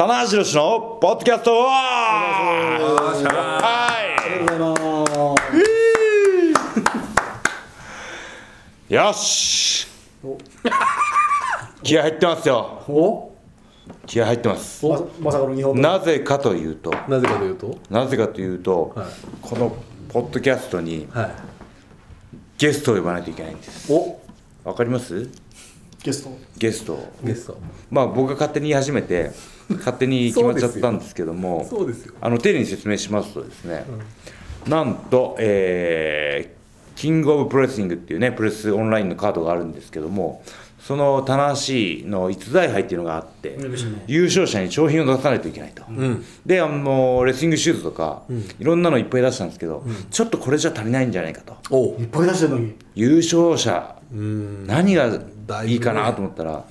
棚橋宏のポッドキャストはありがとうござい。よし。気合入ってますよ。お気合入ってます。ままさかの日本語？なぜかというと。なぜかというと？なぜかというと、はい。このポッドキャストにはい。ゲストを呼ばないといけないんです。お？わかります？ゲスト。ゲストを。ゲスト。まあ僕が勝手に言い始めて勝手に決まっちゃったんですけどもあの丁寧に説明しますとですね、なんと、えーキングオブプロレスリングっていうねプロレスオンラインのカードがあるんですけどもその棚橋の逸材杯っていうのがあって、優勝者に賞品を出さないといけないと、ん。であのレスリングシューズとか、いろんなのいっぱい出したんですけど、ちょっとこれじゃ足りないんじゃないかと。おいっぱい出してるのに。優勝者うん。何がいいかなと思ったら、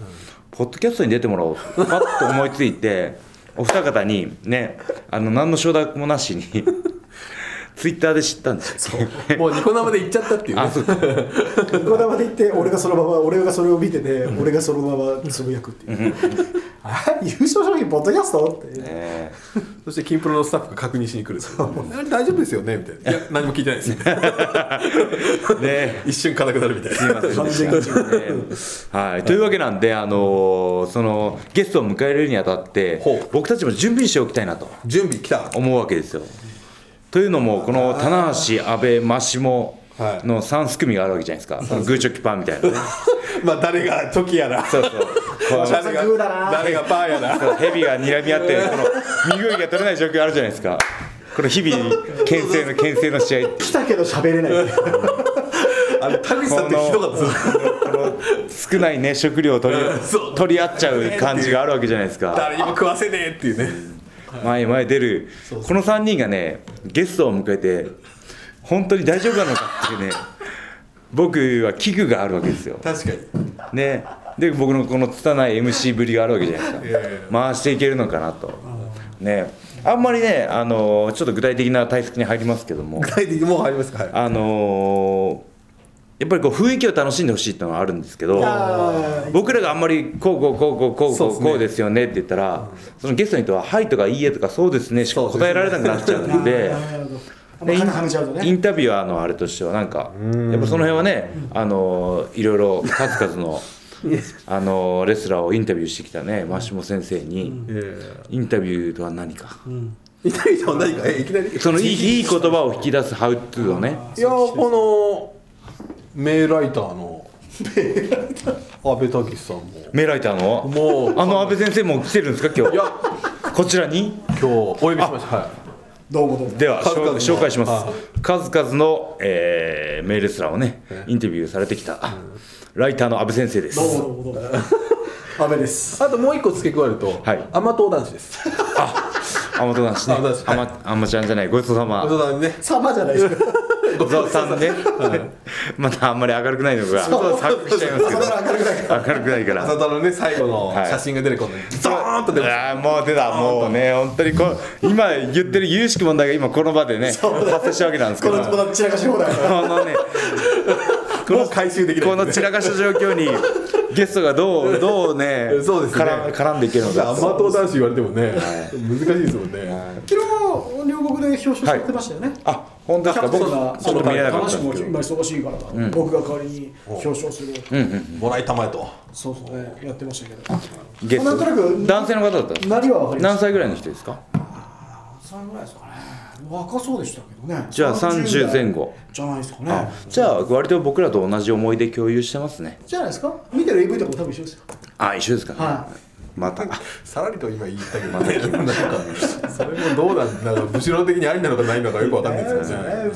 ポッドキャストに出てもらおうとパッと思いついてお二方にねあの何の承諾もなしにツイッターで知ったんですよ。もうニコ生で行っちゃったっていうね。あそうか。横玉で言って、俺がそのまま、俺がそれを見てて、俺がそのままつぶやくっていう。あ優勝商品ポッドキャスト？って。え。そしてキンプロのスタッフが確認しに来る大丈夫ですよね？みたいな。いや 何も聞いてないですーね。一瞬硬くなるみたいな。すいませんでしたね。はい、というわけなんで、あのーそのゲストを迎えるにあたって僕たちも準備しておきたいなと。準備来た。思うわけですよ。というのもこの棚橋阿部真下はい。の3すくみがあるわけじゃないですか、そのグーチョキパーみたいなね。まあ誰がチョキやらそうそう。誰が誰がパーやらそう蛇が睨み合ってこの身動きが取れない状況あるじゃないですか。この日々牽制の牽制の試合来たけど喋れない。あれ田口さんってひどかったですこの少ないね食料を取り取り合っちゃう感じがあるわけじゃないですか。誰にも食わせねえっていうね前へ前へ出る。この3人がねゲストを迎えて本当に大丈夫なのかっていうね 僕は危惧があるわけですよ。確かに。ね。で僕のこの拙い MC ぶりがあるわけじゃないですか。いやいや回していけるのかなと。ね。あんまりねあのちょっと具体的な対策に入りますけども。具体的にもう入りますかはい。あのやっぱりこう雰囲気を楽しんでほしいっていうのがあるんですけど僕らがあんまりこうこうこうこうこうこそうこうですよねって言ったらそのゲストの人は「はい」とか「いいえ」とか「そうですね」しか答えられなくなっちゃうんで。イン。インタビュアーのあれとしてはなんかやっぱその辺はねあのいろいろ数々のあのレスラーをインタビューしてきたねマシモ先生にインタビューとは何かイタリアは何かえいきなりそのいいいい言葉を引き出すハウトゥーをねいやこの名ライターの阿部武さんも。メライターの？もうあの安倍先生も来てるんですか今日？いやこちらに？今日お呼びしました。はいどうもどうも。では紹紹介します。は数々の、えーメールレスラーをねインタビューされてきたライターの安倍先生です。どうもどうもどうも。阿部です。あともう一個付け加えると、はい。甘党男子です。あまと男子ね。あまと男子。あまあまちゃんじゃないごちそうさま。ごちそうさまにね。様じゃないですか。ごちそうさん。ねまたあんまり明るくないのが。錯しちゃいますけど。そんな明るくないから。明るくないから。朝ドラのね最後のはい写真が出てこない。ドーンと出ましあーもう出た。もうね本当にこう今言ってる有識問題が今この場でね発生したわけなんですけこどのこの散らかし放題。このねた。もう回収できない。この散らかした状況にゲストがどうどうねそうですね。絡絡んでいけるのか。甘党男子言われてもね、難しいですもんね。昨日両国で表彰されてましたよね。あ本当ですか？僕がちょっと見えなかった話も今忙しいから、僕が代わりに表彰する、もらいたまえと。そうそう。ねやってましたけど。ゲスなんとなくト男性の方だったんですか？何は分かり何歳ぐらいの人ですか？た3ぐらいですかね。若そうでしたけどね。じゃあ30前後。じゃないですかあねじゃあ割と僕らと同じ思い出共有してますね。じゃないですか？見てる AV とかも多分一緒ですよ。あ一緒ですかね、はまたさらりと今言ったけど、ね、なんかそれもどうなんだろう、武士論的にありなのかないのかよくわかんないですよね。ね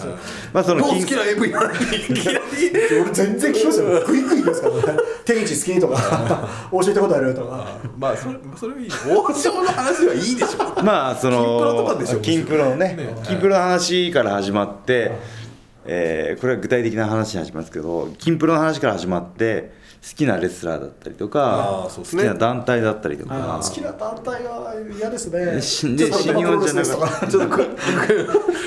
まあその好金きな AV ないでいきなり。俺全然聞きますよグイグイ言いますからね手口好きとか教えたことあるとか まあそれそれはいい。王将の話はいいでしょ。まあそのかでしょキンプロのねねキンプロの話から始まって、えーこれは具体的な話に始まるんですけどキンプロの話から始まって好きなレスラーだったりとかね。好きな団体だったりとあかー好きな団体は嫌ですね。しでちょっと新日本じゃなかった。ちょっと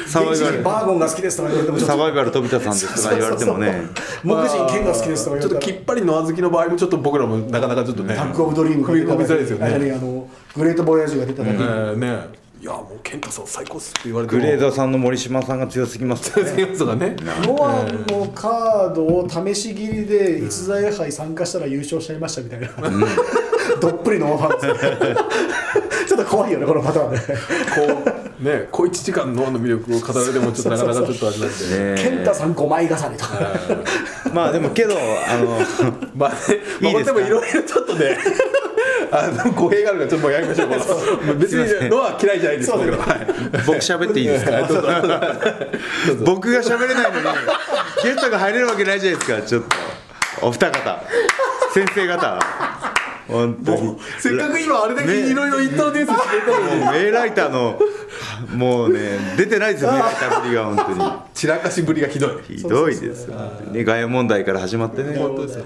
サバイバル。バーゴンが好きですとか言われてもちょっと。サバイバル飛田さんですとか言われてもね。木人剣が好きですとか言われたらちょっときっぱりの小豆の場合もちょっと僕らもなかなかちょっとね。タッグオブドリーム踏み込みづらいですよね。グレートボヤージュが出た時、えーねいやもう健太さん最高っすって言われても。グレードさんの森島さんが強すぎます。よ ね強すね。ノアのカードを試し切りで逸材杯参加したら優勝しちゃいましたみたいな、どっぷりのオファー。で すちょっと怖いよねこのパターンで、こうね小一時間脳の魅力を語られてもちょっとなかなかちょっとあれなんでね健太さん5枚重ねとか。まあでもけどあのまあね、まあ、いいですか？でもいろいろちょっとねあの語弊があるからちょっともうやめましょう。別にのは嫌いじゃないです。けどはい僕喋っていいですか？僕が喋れないのにゲストが入れるわけないじゃないですか。ちょっと。お二方。先生方。本当に。せっかく今あれだけいろいろ言ったのです知れたのに。もうメイライターのもうね出てないですよメイライターぶりが本当に。散らかしぶりがひどい。ひどいですよね外野問題から始まってね。本当ですよ。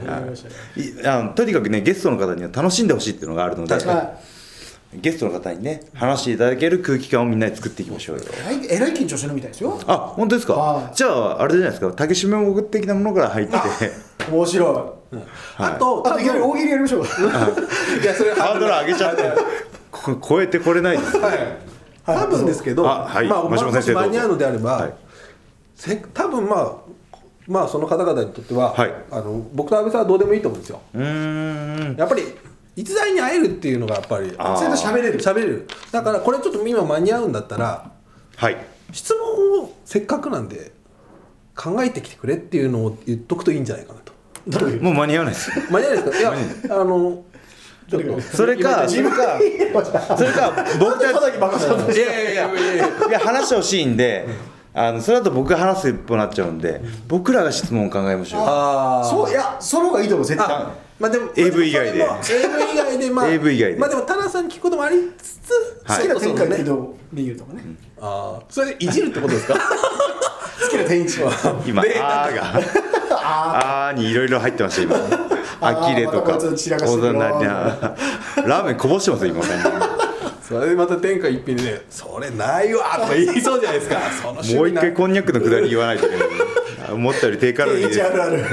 い。あのとにかくねゲストの方には楽しんでほしいっていうのがあるのではゲストの方にね話していただける空気感をみんなで作っていきましょうよ。い。えらい緊張してるみたいですよ。あ本当ですか？はい。じゃああれじゃないですか。竹締め目的なものから入って。面白あとい。あと大喜利やりましょう。かいやそれハードル上げちゃって。こ超えてこれないですはい多分ですけど、あはい。まあ、もし間に合うのであれば、はい。せ多分まあまあその方々にとっては、はい。あの僕と安倍さんはどうでもいいと思うんですよ。やっぱり逸材に会えるっていうのがやっぱりそれと喋れる。喋れる。だからこれちょっと今間に合うんだったらはい。質問をせっかくなんで考えてきてくれっていうのを言っとくといいんじゃないかなと。もう間に合わないです。間に合わないですか？いやあのそれかそれかそれか僕たただきバカさんといやいやいやいや話してほしいんであのそれだと僕が話す一歩になっちゃうんで僕らが質問を考えましょうあーそういやその方がいいと思う絶対あまあでも AV 以外で AV 以外でまあ AV 以外でまあでも田中さんに聞くこともありつつはい好きな展開ね軌道メニューとかねああそれいじるってことですか好きな天一今「であー」が「あー」にいろいろ入ってました今あきれとか。まざなりなラーメンこぼしてますよ今。それでまた天下一品でねそれないわとか言いそうじゃないですか。もう一な回こんにゃくのくだり言わないといけない。思ったより低カロリー天で あるある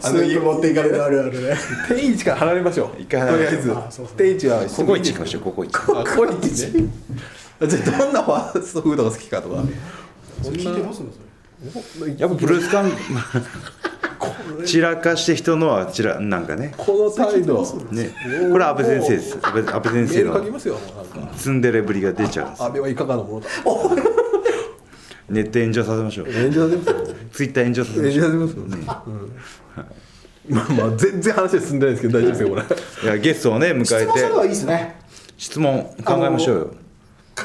スープ持っていかれるあるあるね。天一から離れましょう。一回とりあえず天一はココイチ行きましょうココイチあココイチねじゃあどんなファーストフードが好きかとか。それ聞いてどうすんのそれやっぱブルースカン散らかして人のは散らなんかね。この態度。ね。これは安倍先生です。安倍先生のツンデレぶりが出ちゃうんです安倍はいかがなものだ。ネット炎上させましょう。炎上させますよ。ツイッター炎上させま炎しょう。上させますよ。ね。まあまあ全然話は進んでないですけど大丈夫ですよこれ。いやゲストをね迎えて。質問いいですね。質問考えましょうよ。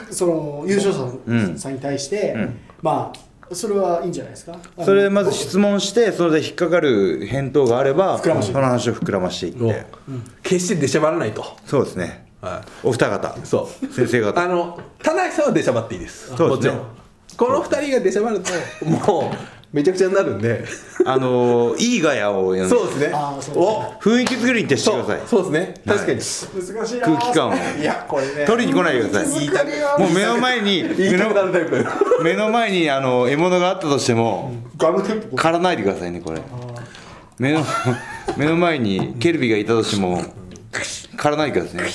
その優勝者うん。さんに対して、まあそれはいいんじゃないですか？それでまず質問してそれで引っかかる返答があれば膨らましてその話を膨らましていって。決して出しゃばらないと。そうですね。はい。お二方。そう。先生方。あの田中さんは出しゃばっていいです。そうですね。もちろん。この二人が出しゃばるともうめちゃくちゃになるんであのーいいガヤを呼んでそうですね。あーそうお雰囲気作りに徹してください。そうですね。確かに。難しいな。空気感を。いやこれね。取りに来ないでください。もう目の前に目の前にあの獲物があったとしても狩らないでくださいねこれ。目の目の前にケルビがいたとしても狩らないでくださいね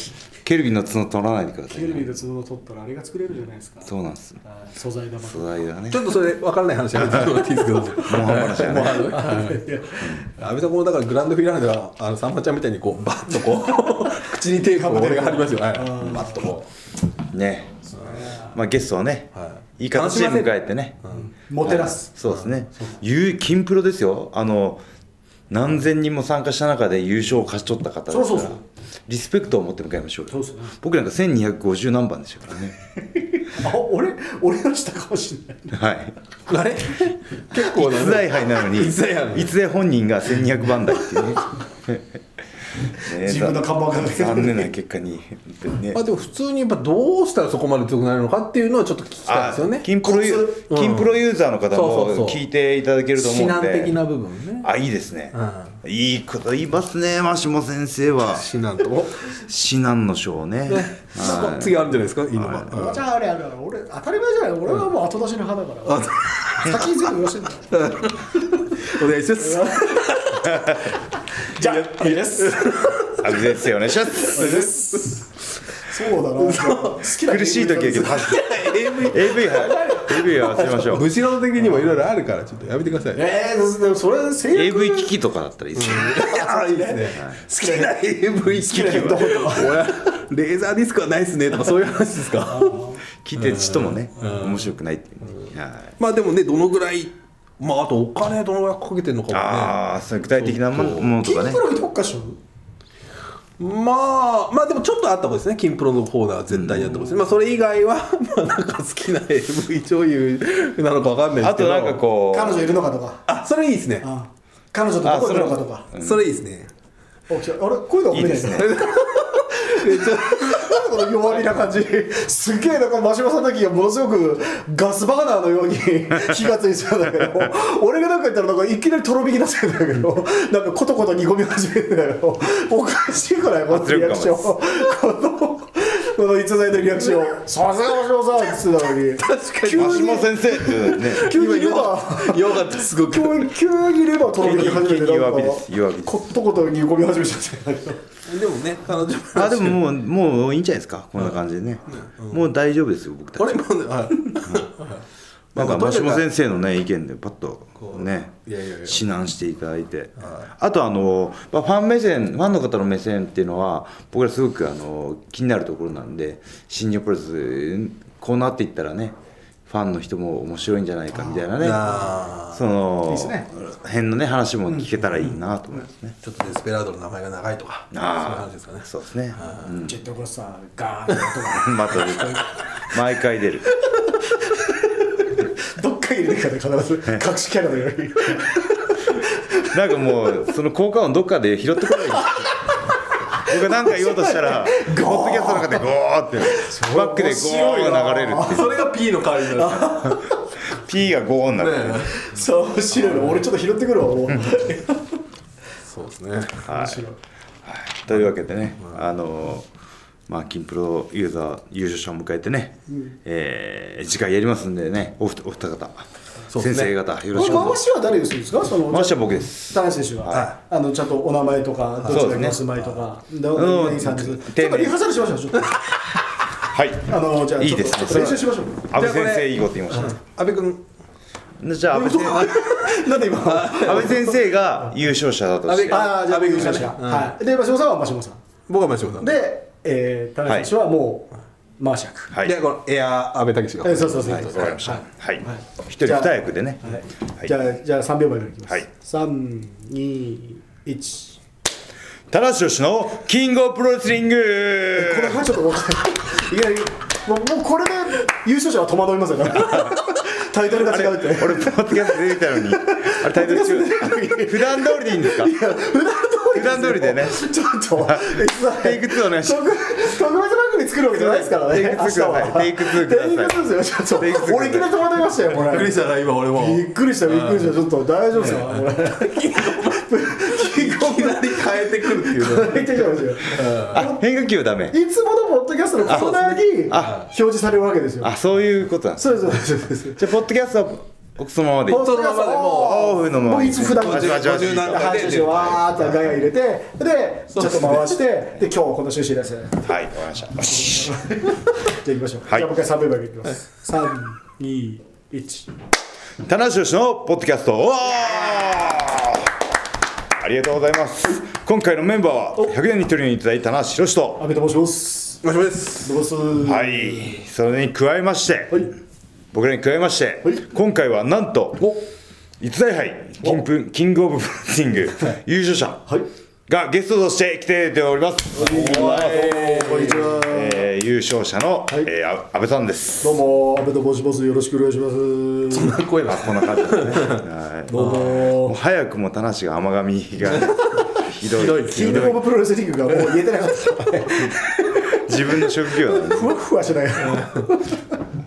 ケルビの角取らないでくださいケルビーの角を取ったらあれが作れるじゃないですか。そうなんですはい。素材玉素材がねちょっとそれ分からない 話やめて。もらっていいですけど模範話。やね安倍さんもだからグランドフィナーレではあのさんまちゃんみたいにこうバッとこう口にテープを俺が貼りますよ、はい、バッとこね。まあゲストをね、はい。い、い形で迎えてね、もてなす。そうですね。ゆう金プロですよ。あの何千人も参加した中で優勝を勝ち取った方ですからそうそうそう。リスペクトを持って迎えましょうよ。そうですね。僕なんか1250何番でしたからね。あ俺俺の下かもしれない。はい。うあれ？結構逸材杯なのに逸材本人が1200番台っていうねね自分の看板が残念な結果に。ね。あでも普通にやっぱどうしたらそこまで強くなるのかっていうのはちょっと聞きたいですよね。金プロうん。金プロユーザーの方も聞いていただけると思うん指で南的な部分ね。あいいですね、ういいこと言いますね真下先生は。指南と。ね至難の章ね。なんか次あるんじゃないですか？い。いの。が、うん。じゃああれあれあれ俺当たり前じゃない俺はもう後出しの派だから。先に全部言わせてんだよ お願いします じゃあいいです。阿部先生お願いしますそうだな。好きな苦しい時だけど AV AV は AV は忘れ ましょう。むしろ的にもいろいろあるからちょっとやめてください。えー、でもそれ性欲 AV 機器とかだったらいいですよあいいですね。好きな AV 機器好きなヘッドホンとか俺レーザーディスクはないっすね。とかそういう話ですか。聞いてる人もね面白くないっていう。ねはい。まあでもねどのぐらいまああとお金どのぐらいかけてるのかもね。ああそれ具体的なものとかね。キンプロに特化しよう？まあまあでもちょっとあった方がいいですね。金プロのコーナーは絶対にやった方がいいです、まあそれ以外は まあなんか好きな AV 女優なのかわかんないですけど。あとなんかこ彼女いるのかとか。あそれいいですね。あ彼女とどこ行くのかとか。それいいですね。お来たあれこういうのは褒めないですねこの弱火な感じ。すげえなんか真島さんの時はものすごくガスバーナーのように 火がついてたんだけど俺がなんか言ったらなんかいきなりとろ引き出せるんだけどなんかコトコト煮込み始めるんだけどおかしいくらいこのリアクションこの逸材のリアクションさすが真島さんって言ってたのに。確かに。急に真島先生ってね。急にレバー弱かったす。ごく急に急にレバーとろ始めて弱火です弱火です。コトコト煮込み始めちゃってでもね彼女あでももうもういいんじゃないですか。こんな感じでね。もう大丈夫ですよ僕たち。これもねはいなんか真島先生のね意見でパッとね指南していただいて。あとあのまあファン目線ファンの方の目線っていうのは僕らすごくあの気になるところなんで新日本プロレスこうなっていったらねファンの人も面白いんじゃないかみたいなね。あそのいいですね。辺のね話も聞けたらいいなと思いますね。ちょっとデスペラードの名前が長いとかそういうあ話ですかね。あそうですね。うん。ジェットコースターガーンって音が。また出る毎回出る。入れてから必ず隠しキャラのように。なんかもうその効果音どっかで拾ってこない僕が何か言おうとしたらポッドキャストの中でゴーってバックでゴーが流れるっていう。それが P の代わりになる。P がゴーになる、そう面白いの俺ちょっと拾ってくるわもう。そうですね。はい、というわけでね、あのまあ金プロユーザー優勝者を迎えてね、えー次回やりますんでねお二お二方、ね。先生方よろしくお願いし回しは誰ですか？そのます回しは僕です。田中選手は、はあのちゃんとお名前とかどちらにお住まいとかどうん何さんですちょっとリハーサルしましょうちょっと。はい。あのじゃあいいですね。練習しましょう。阿部先生いいこと言いました、阿部君。じゃあ阿部先 なんで今？安倍先生が優勝者だとして。ああじゃあ阿部君がね優勝者、はい。でさんはさん。僕は真島さん。でで、えー、田中選手はもう回し役、はい。でこのエア阿部武史が。えーそうそうそう。はい、わかりました。ははい。はい。一人二役でね。はいはい。じゃあじゃあ3秒前からいきます、はい。三二一。田中義のキングオブプロレスリング。これはちょっと分かんない。いきなりもうもうこれで優勝者は戸惑いますよ。ね タイトルが違うって。俺ポッドキャスト出てたのに。あれタイトル違う。普段通りでいいんですか？普段通り普段通りでね。ちょっとテイク2お願いします。特特別番組作るわけじゃないですからね。テイク2ください。テイク2ください。テイク2ですよ。ちょっテイク2ください。と俺いきなり戸惑いましたよこれ。びっくりしたな今俺も。びっくりしたびっくりした。ちょっと大丈夫ですかこれ。変えてくるっていう変化球はダメ。いつものポッドキャストのコーナーにあ表示されるわけですよあ、そういうことなんです。そうですそうじゃあポッドキャストそのままでそのままでもオフのままもういつ普段バチバチバチ50何回話してわーってガヤ入れてでちょっと回してで今日この趣旨ですじゃはい、わかりました。よしあ行きましょう、はいじゃあもう一回3秒前いきます、三二一田中義のポッドキャスト。おーありがとうございます。今回のメンバーは100年に一人にいただいた田中宏と。阿部と申します真島ですはい、それに加えまして、はい僕らに加えまして、はい。今回はなんと、逸材杯キンプキングオブプロレスリング優勝者はい。がゲストとして来てております。こんにちは。えー優勝者の、はい。えーあ安倍さんです。どうも阿部と申します。よろしくお願いします。そんな声なこんな感じですね。はい。どうも。うも早くも田無が甘噛みが ひどい。ひどい。キングオブプロレスリングがもう言えてなかった。自分の職業なんです。ふわふわしない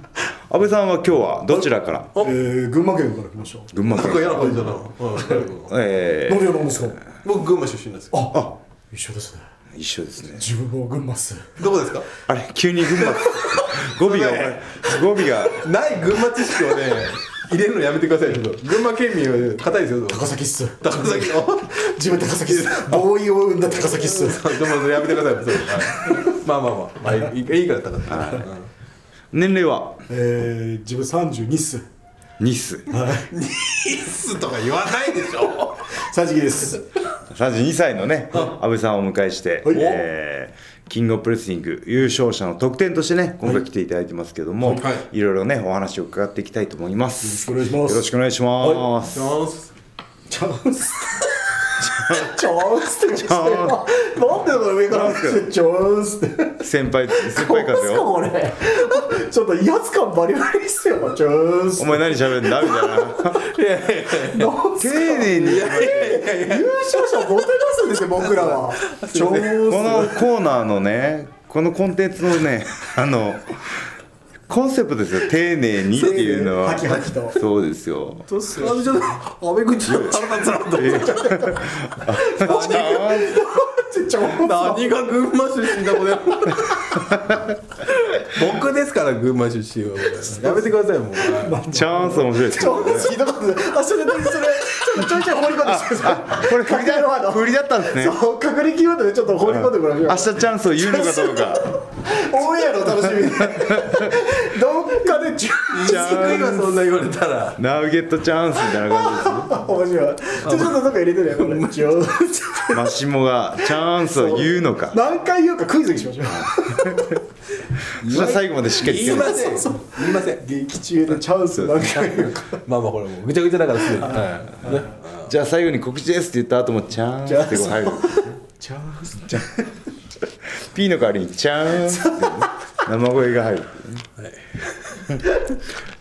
安倍さんは今日はどちらから？えー、群馬県から来ました。群馬県。なんか嫌。な感じだな。うん。え何をなんですか僕群馬出身です。よあ一緒ですね。ー、一緒ですね。自分も群馬っす。どこですか？あれ急に群馬。語尾が語尾が。ない群馬知識をね入れるのやめてくださいちょっと群馬県民は硬いですよ。高崎っす。高崎。の 自分高崎っす。ボーイを生んだ高崎っす。でもやめてください。まあまあまあ。まあいいいいから高崎年齢は？えー、自分32っすニスイスとか言わないでしょ。32です。32歳のね安倍さんをお迎えして、はい。えーキングオブプレスリング優勝者の特典としてね今回来ていただいてますけども、はい。い、ろいろねお話を伺っていきたいと思います。よろしくお願いします。よろしくお願いします、チャンスチャンスってなんでだから上から。チャンスって。先輩先輩風よ。これちょっと威圧感バリバリっすよチャンスお前何喋るんだみたいななんす丁か寧に優勝者もてなすんですよ僕らはチャンスこのコーナーのねこのコンテンツのねあのコンセプトですよ。丁寧にっていうのは。ハキハキと。そうですよ。どうっすよ。あのちょっと安倍君ちょっと腹立つなと思ってチャン何が群馬出身だこれ 僕ですから群馬出身はやめてくださいもう。チャンス面白いですスチよャンス聞いたことない。あそれでそれちょっとちょいちょい放り込んでこれ振りだ振りだったんですねそう確認キーワードでちょっと放り込んでもらいましょう明日チャンスを言うのかどうかオンエアのお楽しみでどっかでチャンス低いわそんな言われたらナウゲットチャンスみたいな感じですね面白いちょちょっとどっか入れてるやんこれチャンスマシモがチャンスを言うのか何回言うかクイズにしましょうそれは最後までしっかり言いません言いません。劇中でチャンス何回言うかまあまあこれもうぐちゃぐちゃだからすでに。はい。ね。じゃあ最後に告知ですって言った後もチャンスってこう入るチャンス。P の代わりにチャンス。ってね生声が入る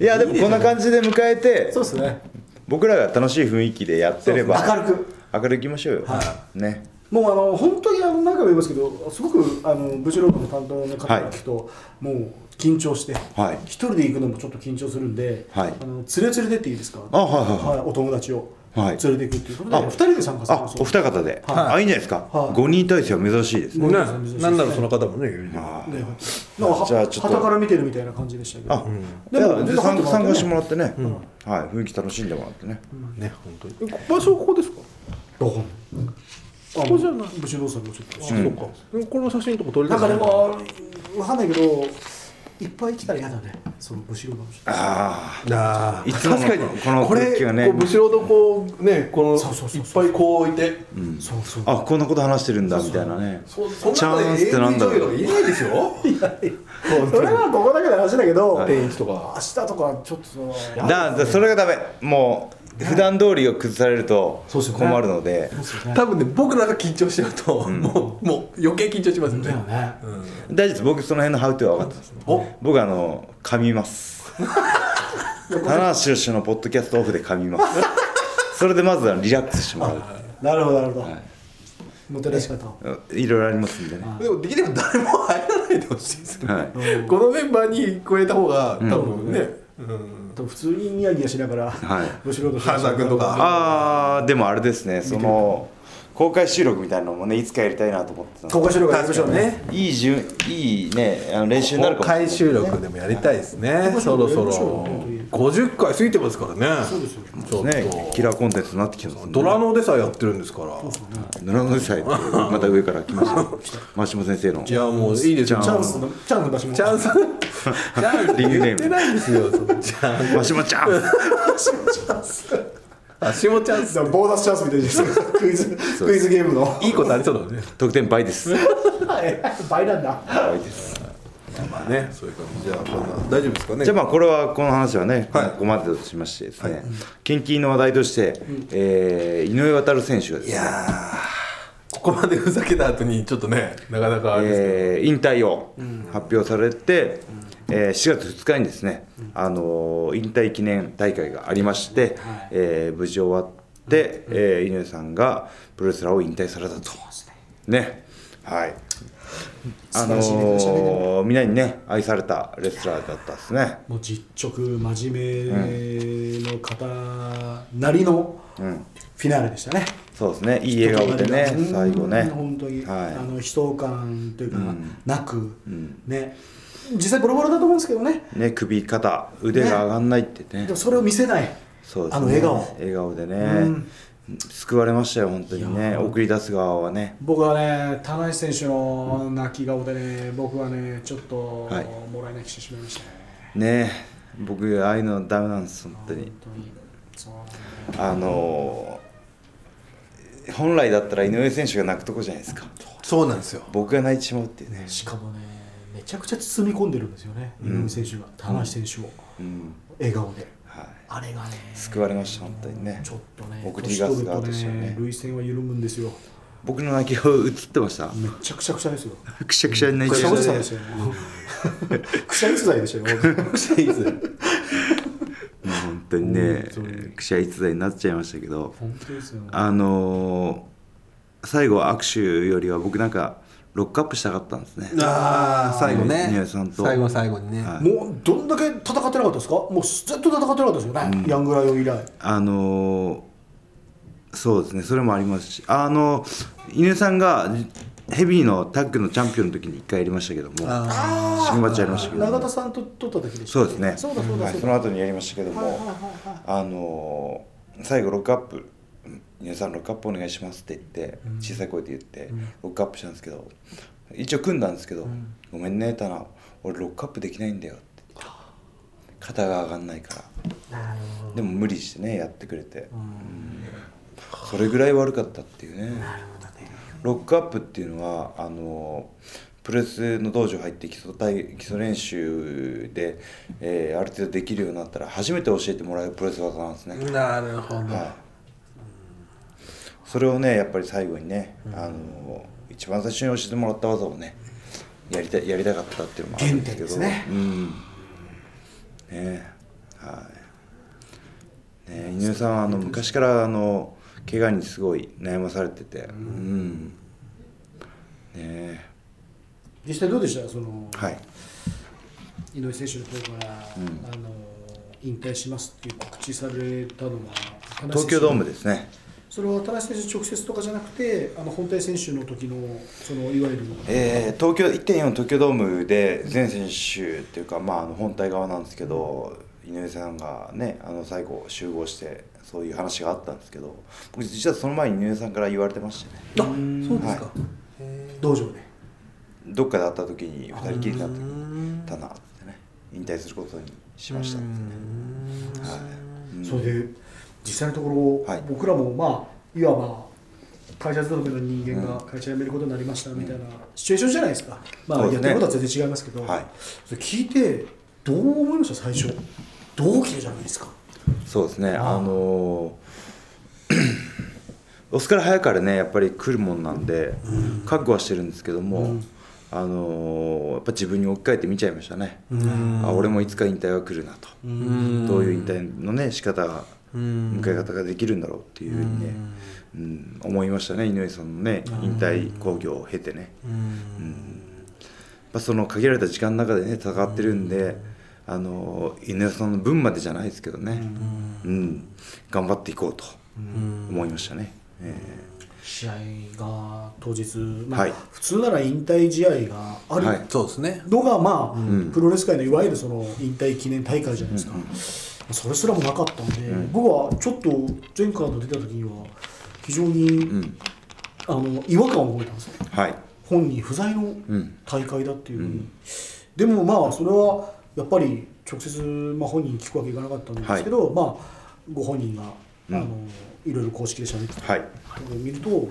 い。やでもこんな感じで迎えてそうですね。僕らが楽しい雰囲気でやってれば明るく。明るくいきましょうよ、ねもうあの本当にあの何回も言いますけどすごくあのブチロードの担当の方が聞くと、もう緊張して、はい。一人で行くのもちょっと緊張するんで、はい。あの連れ連れてっていいですか？あはいはいはい。お友達を。はい。連れていくっていうことで、あ二人で参加す。るあお二方で、あいいんじゃないですか、はい。5人体制は珍しいですね、ねなんだろうその方もねいる。あねなんかはじゃあちょっと。旗から見てるみたいな感じでしたけど。あ、でも全然で参加してももらってね、はい。雰囲気楽しんでもらってね、ね本当に。場所ここですか？どこあここじゃない？ブチロードさんもちょっと、あそうかこの写真とか撮りたない。んでかすでもわかんないけどいっぱい来たら嫌だね。そのブチロードあああいつもの確かに。このこれ空気がね。こうブシロードこうねこのいっぱいこう置いて。そうそうああこんなこと話してるんだみたいなね。そそんチャンな中でスってなんだろう。かいないですよ。それはここだけの話だけど、天一とか。明日とかちょっとそのだだそれがダメ。もう普段通りを崩されると困るので。ね。多分ね僕らが緊張しちゃうともうもう余計緊張しますよね。ね、大丈夫です。僕その辺のハウトゥーは分かってます。お。僕あの噛みます。棚橋氏のポッドキャストオフで噛みます。それでまずはリラックスしてもらう。なるほどなるほど、もてなし方を。いろいろありますんでね。でもできれば誰も入らないでほしいですね。はい。このメンバーに加えた方が多分ね。うんと普通にニヤニヤしながら、はい。ブシロード原沢君とか。ああでもあれですねその公開収録みたいなのもねいつかやりたいなと思ってた公開収録やりましょうね。いい順いいねあの練習になるか公もしれない開収録でもやりたいですね。そろそろ50回過ぎてますからね。そうですよ。ちょっねとキラーコンテンツになってきてますんでドラノでさえやってるんですから。ドラゴン祭ってまた上から来ました真下先生の。いやもういいですよ。チャンスのチャンス出しますチャンス。チャンス。リングネーム。言ってないんですよそのチャン真下ちゃん。あ下チャンスボーナスチャンスみたいでクイズクイズゲームの。いいことありそうだね。得点倍です。倍なんだ。倍ですまあね。そういう感じ。じゃあこんな大丈夫ですかね。じゃあまあこれはこの話はね、はい。ここまでとしましてですね、献金の話題として、えー井上航選手がです。ね、ここまでふざけた後にちょっとねなかなかあれですけど。えー引退を発表されて、えー4月2日にですね、あのー引退記念大会がありまして、えー無事終わって、えー井上さんがプロレスラーを引退されたと。ね。はいあのーみんなにね愛されたレスラーだったですね。もう実直真面目の方なりのうん。フィナーレでしたね、そうですね。いい笑顔でねうん最後ね。本当に、はい。あの悲壮感というか、うん。なく、ん。ね。実際ボロボロだと思うんですけどね。ね首肩腕が上がんないってね。でもそれを見せない。そうですね。あの笑顔。笑顔でね、うん救われましたよ本当にね。送り出す側はね。僕はね田中選手の泣き顔でね僕はねちょっとはい。もらい泣きしてしまいましたね、ね僕ああいうのダメなんです本当に。あのー本来だったら井上選手が泣くとこじゃないですか。そうなんですよ。僕が泣いてしまうっていうね。しかもねめちゃくちゃ包み込んでるんですよね、井上選手が田中選手を、うん。笑顔で。はいあれがね救われました本当にね。ちょっとね送り出す側としてはね。年取ると累戦は緩むんですよ僕の泣き顔映ってました。めちゃくちゃくちゃですよ。くしゃくしゃに泣いくしゃてましおじさんでしたよくしゃ逸材でしたよくしゃ逸材た本当にねくしゃ逸材になっちゃいましたけど。本当ですよ。あのー最後握手よりは僕なんかロックアップしたかったんですね。ああ最後ね。宮根さんと。最後の最後にね、はい。もうどんだけ戦ってなかったですか？もうずっと戦ってなかったですよね、ヤングライオン以来。あのーそうですね。それもありますし。あの井上さんがヘビーのタッグのチャンピオンの時に1回やりましたけども。あ新町やりましたけど永田さんと撮った時でしたそうですね。そうだそうだ。はい。その後にやりましたけども、はいはいはいはい。あのー最後ロックアップ皆さんロックアップお願いしますって言って小さい声で言ってロックアップしたんですけど一応組んだんですけど「ごめんねタナ俺ロックアップできないんだよ」って。肩が上がんないから。でも無理してねやってくれて。うん。それぐらい悪かったっていうね。ロックアップっていうのはあのプレスの道場入って基礎体基礎練習で、えーある程度できるようになったら初めて教えてもらえるプレス技なんですね、なるほど、はい、それをねやっぱり最後にね、あの一番最初に教えてもらった技をねやりたやりたかったっていうのもあるんですけど。原点ですね。うん。ね。はい。ね井上さんはあの昔からあの怪我にすごい悩まされてて。うん。ね。実際どうでした？その、はい。井上選手の方から、あの引退しますっていう告知されたのは東京ドームですねそれは田中選手直接とかじゃなくてあの本体選手の時のそのいわゆるえー東京1.4東京ドームで全選手っていうか、まあ、あの本体側なんですけど、井上さんがねあの最後集合してそういう話があったんですけど僕実はその前に井上さんから言われてましたね。あそうですか、は道場で。どっかで会った時に2人きりになった時に「たな」ってね引退することにしましたんですね、はい。うん。それで実際のところ、はい。僕らもまあいわば会社勤めの人間が会社辞めることになりましたみたいなシチュエーションじゃないですか、まあね。やってることは全然違いますけど、はい。それ聞いてどう思いました？最初。同期じゃないですか？そうですね。あのー オスから早からねやっぱり来るもんなんで、覚悟はしてるんですけども、あのーやっぱ自分に置き換えて見ちゃいましたね、あ俺もいつか引退が来るなと、どういう引退のね仕方が迎え方ができるんだろうっていうふうにね、うん。思いましたね井上さんのね引退興行を経てね、うん。やっぱその限られた時間の中でね戦ってるんで、あの井上さんの分までじゃないですけどね、うん。頑張っていこうと思いましたね。え試合が当日、まあはい。普通なら引退試合がある。はい。そうですね。のが、まあん。プロレス界のいわゆるその引退記念大会じゃないですか、それすらもなかったんで、僕はちょっと前カード出た時には非常に、ん。あの違和感を覚えたんですよ。ーはい。本人不在のん。大会だっていうふうに、でもまあそれはやっぱり直接、まあ、本人に聞くわけいかなかったんですけど、まあご本人が、あのいろいろ公式で喋ってたはい。のを見るともう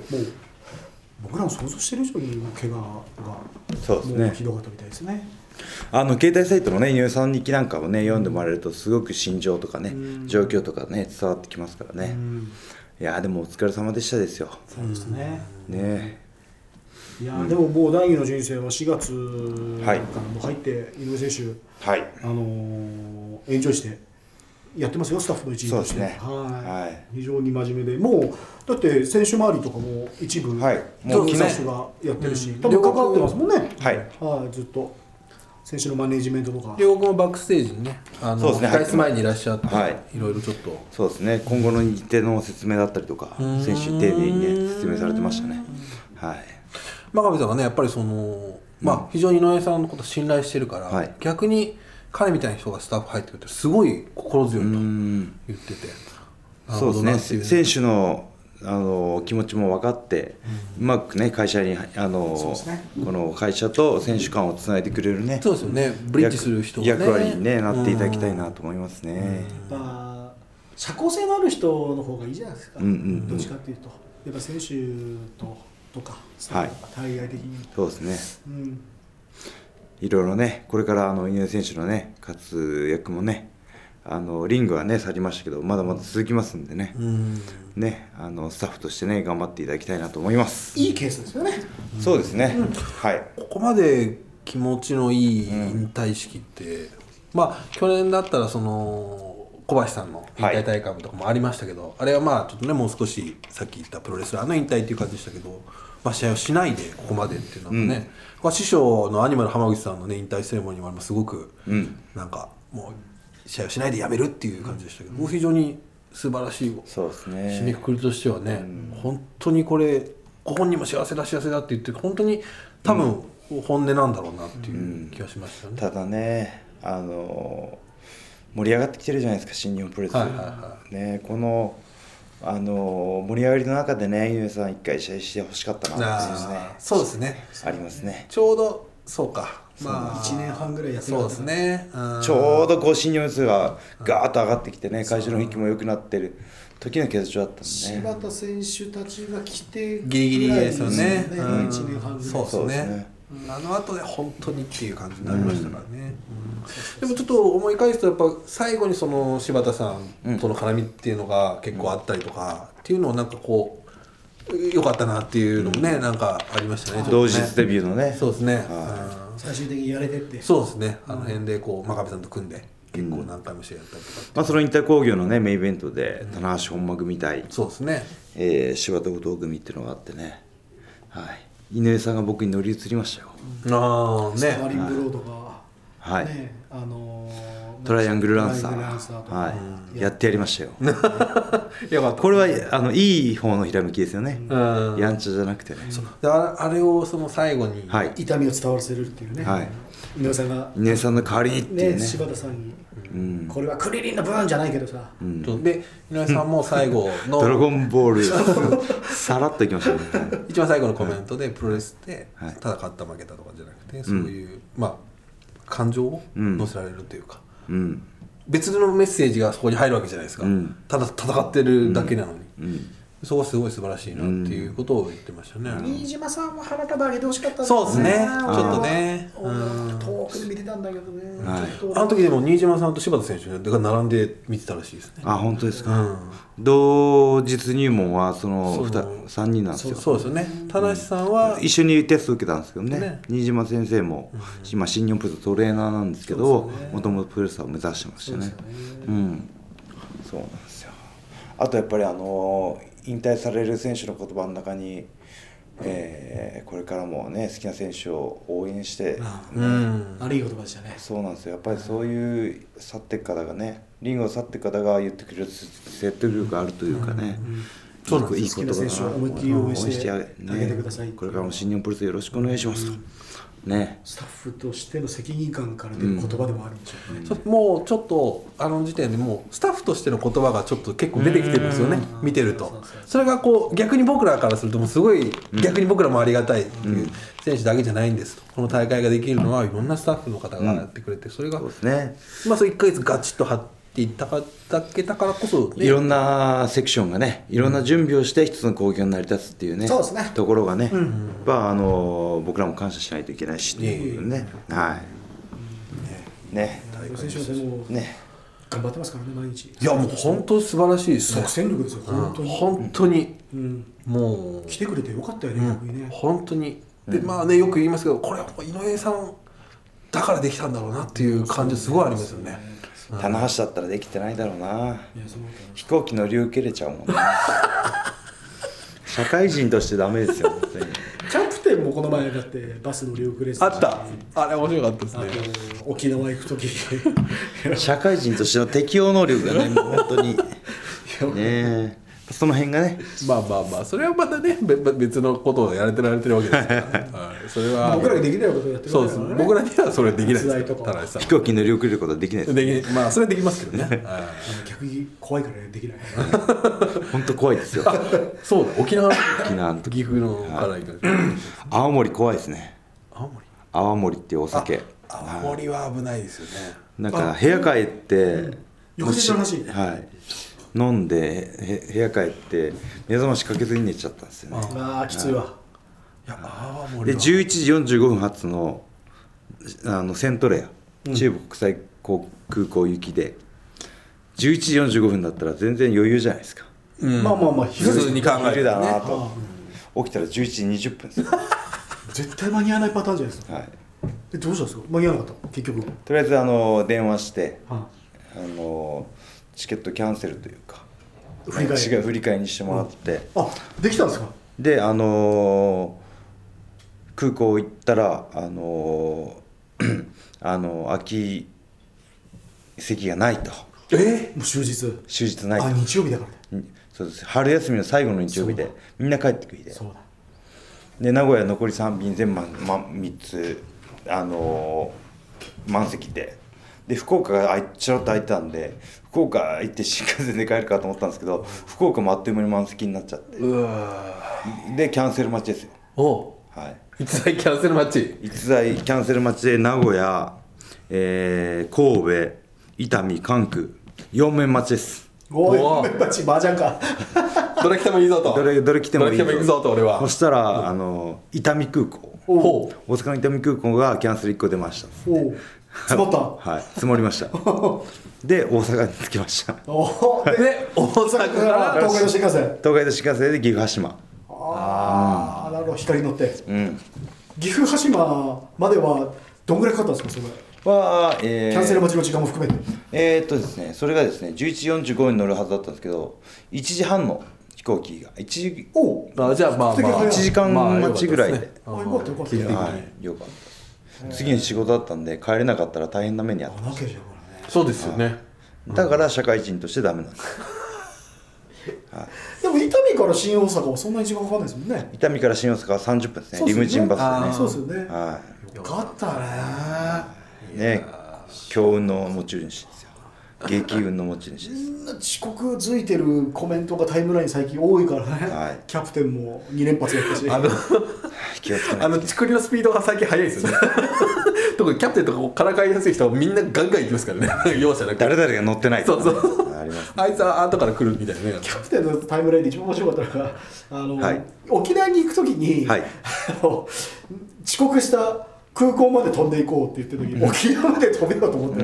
僕らの想像してる以上に怪我がそうですね。もうひどかったみたいですね。あの携帯サイトのね井上さん日記なんかをね読んでもらえるとすごく心情とかね、状況とかね伝わってきますからね、いやーでもお疲れ様でしたですよ。そうですね。ね。いやーでももう第二の人生は4月はい。からもう入って井上選手、はい。あのーエンジョイしてやってますよスタッフの一員として。そうですね。はい。はい。非常に真面目で。もうだって選手周りとかも一部、はい。もうもう選手がやってるし、うん。多分関わってますもんね。はい。はいずっと選手のマネジメントとか。両国もバックステージにねあのそうですね。控室前にいらっしゃって、はい。い、ろいろちょっと。そうですね。今後の日程の説明だったりとかん。選手に丁寧にね説明されてましたね。はい。真壁さんがねやっぱりその、まあ、非常に井上さんのことを信頼してるから、はい。逆に彼みたいな人がスタッフ入ってくるってすごい心強いとうん。言ってて、そうですねなるほどなっていう。選手のあの気持ちも分かって、うまくね会社にあの、ね。この会社と選手間をつないでくれるねそうですよね。ブリッジする人がね。役役割に、ね、なっていただきたいなと思いますね。やっぱ社交性のある人の方がいいじゃないですか、うんうんうん。どっちかっていうと。やっぱ選手ととかはい。対外的に、そうですね。うん、いろいろねこれからあの井上選手のね活躍もねあのリングはね去りましたけどまだまだ続きますんでね、うん。ねあのスタッフとしてね頑張っていただきたいなと思います。いいケースですよね。そうですね、はい。ここまで気持ちのいい引退式って、まあ去年だったらその小橋さんの引退大会とかもありましたけど、あれはまあちょっとねもう少しさっき言ったプロレスラーの引退っていう感じでしたけど、まあ、試合をしないでここまでっていうのもね、まあ師匠のアニマル浜口さんのね引退セレモニーもすごくうん。なんかもう試合をしないでやめるっていう感じでしたけど、非常に素晴らしいそうです締めねくくりとしてはね、本当にこれご本人も幸せだ幸せだって言って本当に多分本音なんだろうなっていう気がしましたよね。ただねあの盛り上がってきてるじゃないですか新日本プロレス、はいはいはねこのあの盛り上がりの中でね井上さん一回試合してほしかったなっていうねそうですね。ありますね。ちょうどそうかまあ1年半ぐらいやってそうですね。うん。ちょうどこう新日本数がガーッと上がってきてね会場の雰囲気も良くなってる。時の欠場だったんで柴ね田選手たちが来てギリギリですよね。ぐらいうんですよね。1年半ぐらいそうですね。あの後で本当にっていう感じになりましたからね、うん。でもちょっと思い返すとやっぱ最後にその柴田さんとの絡みっていうのが結構あったりとかっていうのをなんかこう良かったなっていうのもね、なんかありましたね。ね。同日デビューのね。そうですね、はうん最終的にやれてって。そうですね。あの辺でこう真壁さんと組んで結構何回も試合やったりとか、まあ、その引退工業のねメインイベントで棚橋本間組対、そうですね。えー柴田後藤組っていうのがあってね。はい。井上さんが僕に乗り移りましたよ。ああスターねリングロードが、はい。ねあのートライアングルランサー。やってやりましたよ。これはあのいい方のひらめきですよね、うん。やんちゃじゃなくてね、でああれをその最後に、はい。痛みを伝わらせるっていうね、はい。井上さんが。井上さんの代わりにっていうね。ね柴田さんに、うん。これはクリリンのブーンじゃないけどさ、うん。とで井上さんも最後の ドラゴンボール。さらっといきましたね。一番最後のコメントでプロレスってはい。ただ勝った負けたとかじゃなくてそういう、まあ感情をうん。乗せられるというか、うん。別のメッセージがそこに入るわけじゃないですか、うん。ただ戦ってるだけなのに、うんそこはすごい素晴らしいなっていうことを言ってましたね、新島さんも花束あげてほしかったんだそうですね。ちょっとね。遠くで見てたんだけどね、はい。あの時でも新島さんと柴田選手が並んで見てたらしいですね。あ本当ですか、うん。同日入門はそのそ 2, の3人なんですよ。そうですよね。田無さんは、一緒にテスト受けたんですけどね。ね。新島先生も、今新日本プロレストレーナーなんですけどもともとプロレスラーを目指してましたね。うん。そうなんですよ。あとやっぱりあの引退される選手の言葉の中に、えーこれからもね好きな選手を応援して、うんあれいい言葉でしたね。そうなんですよ。やっぱりそういう去っていく方がねリングを去っていく方が言ってくれる説得力があるというかね、そうなんですいい言葉だな。思いっきり応援してああげてください。これからも新日本プロレスよろしくお願いしますと、ね。スタッフとしての責任感から出る言葉でもあるんでしょうね、ちょもうちょっとあの時点でもうスタッフとしての言葉がちょっと結構出てきてるんですよね。見てると。それがこう逆に僕らからするともうすごい逆に僕らもありがたいっていう選手だけじゃないんですと。この大会ができるのはいろんなスタッフの方がやってくれてそれがそうですね。まあそれ1ヶ月ガチッと張っていったかだけだからこそね。いろんなセクションがねいろんな準備をして一つの攻撃が成り立つっていうねそうですね。ところがね、やっぱあの僕らも感謝しないといけないしっていうね。はいね選手はでもね。頑張ってますからね毎日。いやもう本当素晴らしいですね即戦力ですよ本当に、本当に。うん、もう。来てくれてよかったよね、逆にね。本当に。でまあねよく言いますけどこれは井上さんだからできたんだろうなっていう感じすごいありますよね棚橋だったらできてないだろうな。いやそう飛行機乗り受けれちゃうもんね。社会人としてダメですよ本当に。キャプテンもこの前だってバス乗り遅れてたし。あった。あれ面白かったですあねと沖縄行く時。社会人としての適応能力がねもう本当に。ねえその辺がね。まあまあまあそれはまたねべ別のことをやれてられてるわけですから、はい、それは僕らができないことをやってるそうですからね。僕らにはそれできないです。田中さん。飛行機乗り遅れることはできないですできまあそれはできますけどね、はい。あの逆に怖いからできない。本当怖いですよ。そうだ沖縄の。沖縄の時。岐阜のか。ら行く青森怖いですね。青森？泡盛っていうお酒。青森は危ないですよね。なんか部屋帰って翌日の話はい飲んでへ部屋帰って目覚ましかけずに寝ちゃったんですよね。ああきついわ。では。11時45分発のあのセントレア、中部国際航空港行きで。11時45分だったら全然余裕じゃないですか。うん。まあまあまあ普通に考え昼るだなと、あ起きたら11時20分です、絶対間に合わないパターンじゃないですか。はい、えどうしたんですか？間に合わなかった？結局。とりあえずあの電話してはあのチケットキャンセルというか振り替え。違う振り替えにしてもらって、あできたんですか？であのー空港行ったらあのー あの空き席がないと。え？もう終日？終日ないと。あ日曜日だから。そうです。春休みの最後の日曜日でみんな帰ってく日で。そうだ。で名古屋残り3便全部、まま、3つあのー満席で。で福岡がちょろっと空いてたんで福岡行って新幹線で帰るかと思ったんですけど福岡もあっという間に満席になっちゃって。うわ。でキャンセル待ちですよ。おはい。逸材キャンセルマッチ逸材キャンセル待ちで名古屋、えー神戸伊丹関空。4面待ちです。おう。わいメンバチ麻雀か。どれ来てもいいぞと。どれどれ来てもいいどれ来てもいいぞと俺は。そしたら、あの伊丹空港。大阪の伊丹空港がキャンセル1個出ましたおお積もった。はい。積もりました。で大阪に着きました。おおでで大阪から 東海道新幹線。東海道新幹線で岐阜羽島。ああなるほど。光に乗って。うん。岐阜羽島まではどんぐらいかかったんですかそれ？は、えー。キャンセル待ちの時間も含めて。えーっとですねそれがですね11時45分に乗るはずだったんですけど1時半の飛行機が1時おおあじゃあまあまあ一時間待ちぐらいで。あよかったよかった。はい、よかった次の仕事だったんで帰れなかったら大変な目にあっあなきゃじゃんこれね。そうですよね。ただから社会人としてダメなんです。でも伊丹から新大阪はそんなに時間かかんないですもんね。伊丹から新大阪は30分ですね。リムジンバあースそうですよね。でねはよかったね。いね。強運の持ち主ですよ。激運の持ち主です。みんな遅刻づいてるコメントがタイムライン最近多いからね、はい。キャプテンも2連発やったし。あの気をつけないあのちくりのスピードが最近速いですよね。特にキャプテンとかこうからかいやすい人はみんなガンガン行きますからね。容赦なく。誰々が乗ってないとかね。そうそう。ありますあいつは後から来るみたいなね。キャプテンのタイムラインで一番面白かったのがあの、はい。沖縄に行く時に、はい。あの遅刻した空港まで飛んでいこうって言ってる時に、沖縄まで飛べようと思って、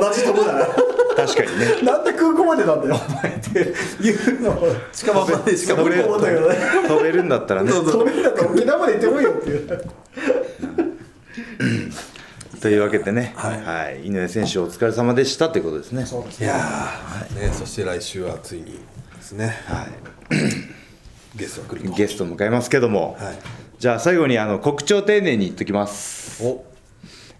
同じとこだな。確かにね。なんで空港までなんだよお前って言うのを。近場までしか無理思うんだけどね飛べるんだったらね。飛べるんだったら沖縄まで行ってこいよっていう。というわけでね、はい。井上選手お疲れ様でしたということですね。そうですいやー、ね、そして来週はついにですね、ゲストゲストを迎えますけども、はい。じゃあ最後にあの告知を丁寧に言っときます。お。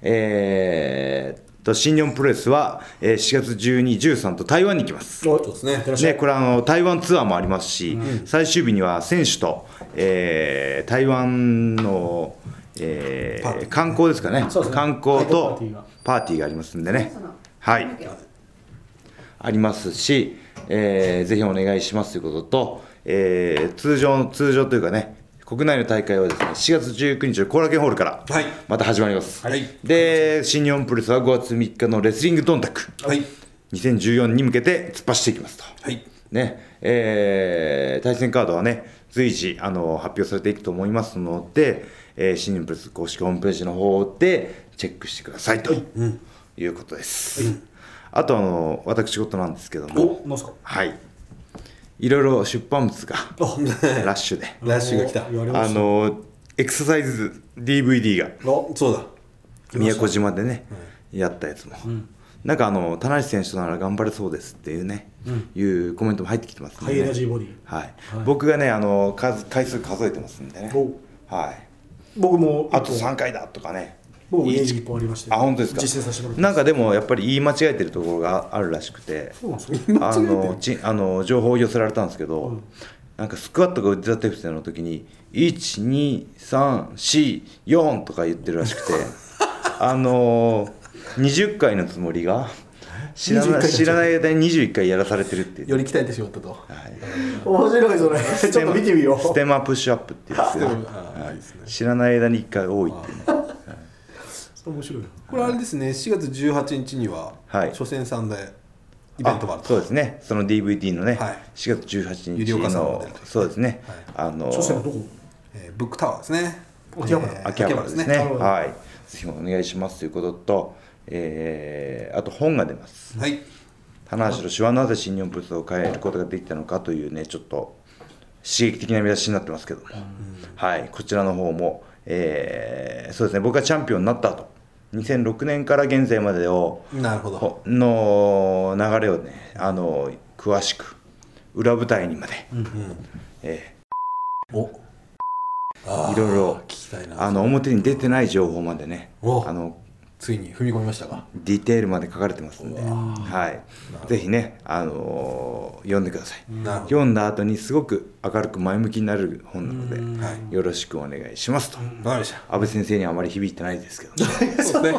えーっと新日本プロレスは、えー4月12、13と台湾に行きます。おそうですね。ね、これあの台湾ツアーもありますし、最終日には選手と、えー台湾の、えー観光ですかね。そうですね。観光とパーティーが。ありますんでね。はい。ありますし、えーぜひお願いしますということと、えー通常通常というかね国内の大会はですね4月19日の後楽園ホールからはい。また始まります、はい。で新日本プロレスは5月3日のレスリングドンタク。はい。2014に向けて突っ走っていきますと、はい。ね。えー対戦カードはね随時あの発表されていくと思いますので、えー新日本プロレス公式ホームページの方でチェックしてくださいとい。うことです、あとあの私事なんですけども。はいいろいろ出版物がラッシュで。来週が来た。あのエクササイズ DVD が。おそうだ。宮古島でね、やったやつも、なんかあの田無選手なら頑張れそうですっていうね、いうコメントも入ってきてますんで、ハイエナジーボディ。はい。僕がねあの数回数数えてますんでね。お。はい。僕もあと一3回だとかね僕も家に1本ありましてあ本当ですか？実践させてもらってなんかでもやっぱり言い間違えてるところがあるらしくて。そうなんですよあのちあの情報を寄せられたんですけど、なんかスクワットが腕立て伏せの時に12344とか言ってるらしくて。あの20回のつもりが知ら21回ない知らない間に21回やらされてるっていう、より鍛えてしまったと。はい。面白いそれ。ちょっと見てみよスうテマプッシュアップっていうやつはい。知らない間に1回多いっていう。ね面白いこれあれですね4月18日にははい。初戦さんでイベントがあるあと。そうですね。その DVD のね、はい。4月18日のそうですね、はい。あの初戦はどこ？えーブックタワーですね。秋葉原。えー秋葉原ですね。秋葉原ですね。はい。ぜひお願いしますということと、えーあと本が出ます。はい。棚橋宏はなぜ新日本プロレスを変えることができたのかというねちょっと刺激的な見出しになってますけども、はい。こちらの方も、えーそうですね。僕がチャンピオンになった後2006年から現在までをなるほど。ほの流れをねあの詳しく裏舞台にまで、えお。ーいろいろ聞きたいな。あの表に出てない情報までねお。あのついに踏み込みましたか？ディテールまで書かれてますんで、はい、ぜひね、あのー読んでください。なるほど。読んだ後にすごく明るく前向きになる本なので、はい。よろしくお願いしますと、安倍先生にはあまり響いてないですけど、そうですね。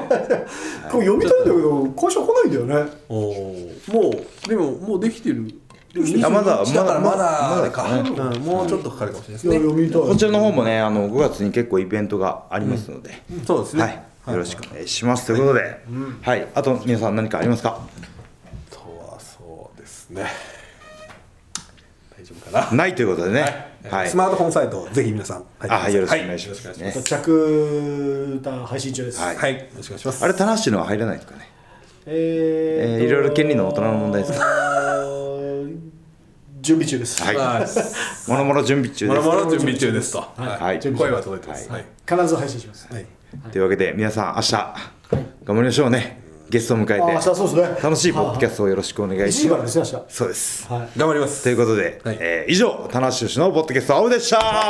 これ読みたいんだけど会社来ないんだよね。もうでももうできてるあまだ21だままだだあれか、まだですね。うん。もうちょっとかかるかもしれないですね。こちらの方もねあの5月に結構イベントがありますので、そうですね。はい、よろしくお願いします。ということで、はい、あと皆さん何かありますか？あとはそうですね。大丈夫かな？ないということでね、はい。スマートフォンサイトぜひ皆さん。入ってくださあよろしくお願いしますはよろしくお願い。しますね着歌配信中です。はい。はい。よろしくお願いします。あれ棚橋のは入らないですかね？えーとえーいろいろ権利の大人の問題ですか？準備中です。はい。はい。もろもろ準備中です。もろもろ準備中ですと。はい。声は届いてます。ははい。い。必ず配信します。はい。というわけで皆さん明日頑張りましょうね。ゲストを迎えあ明日てそうですね。楽しいポッドキャストをよろしくお願い1しまですすね明そうです。日はい。頑張ります。ということで、はい。えー以上田中宏のポッドキャスト青でした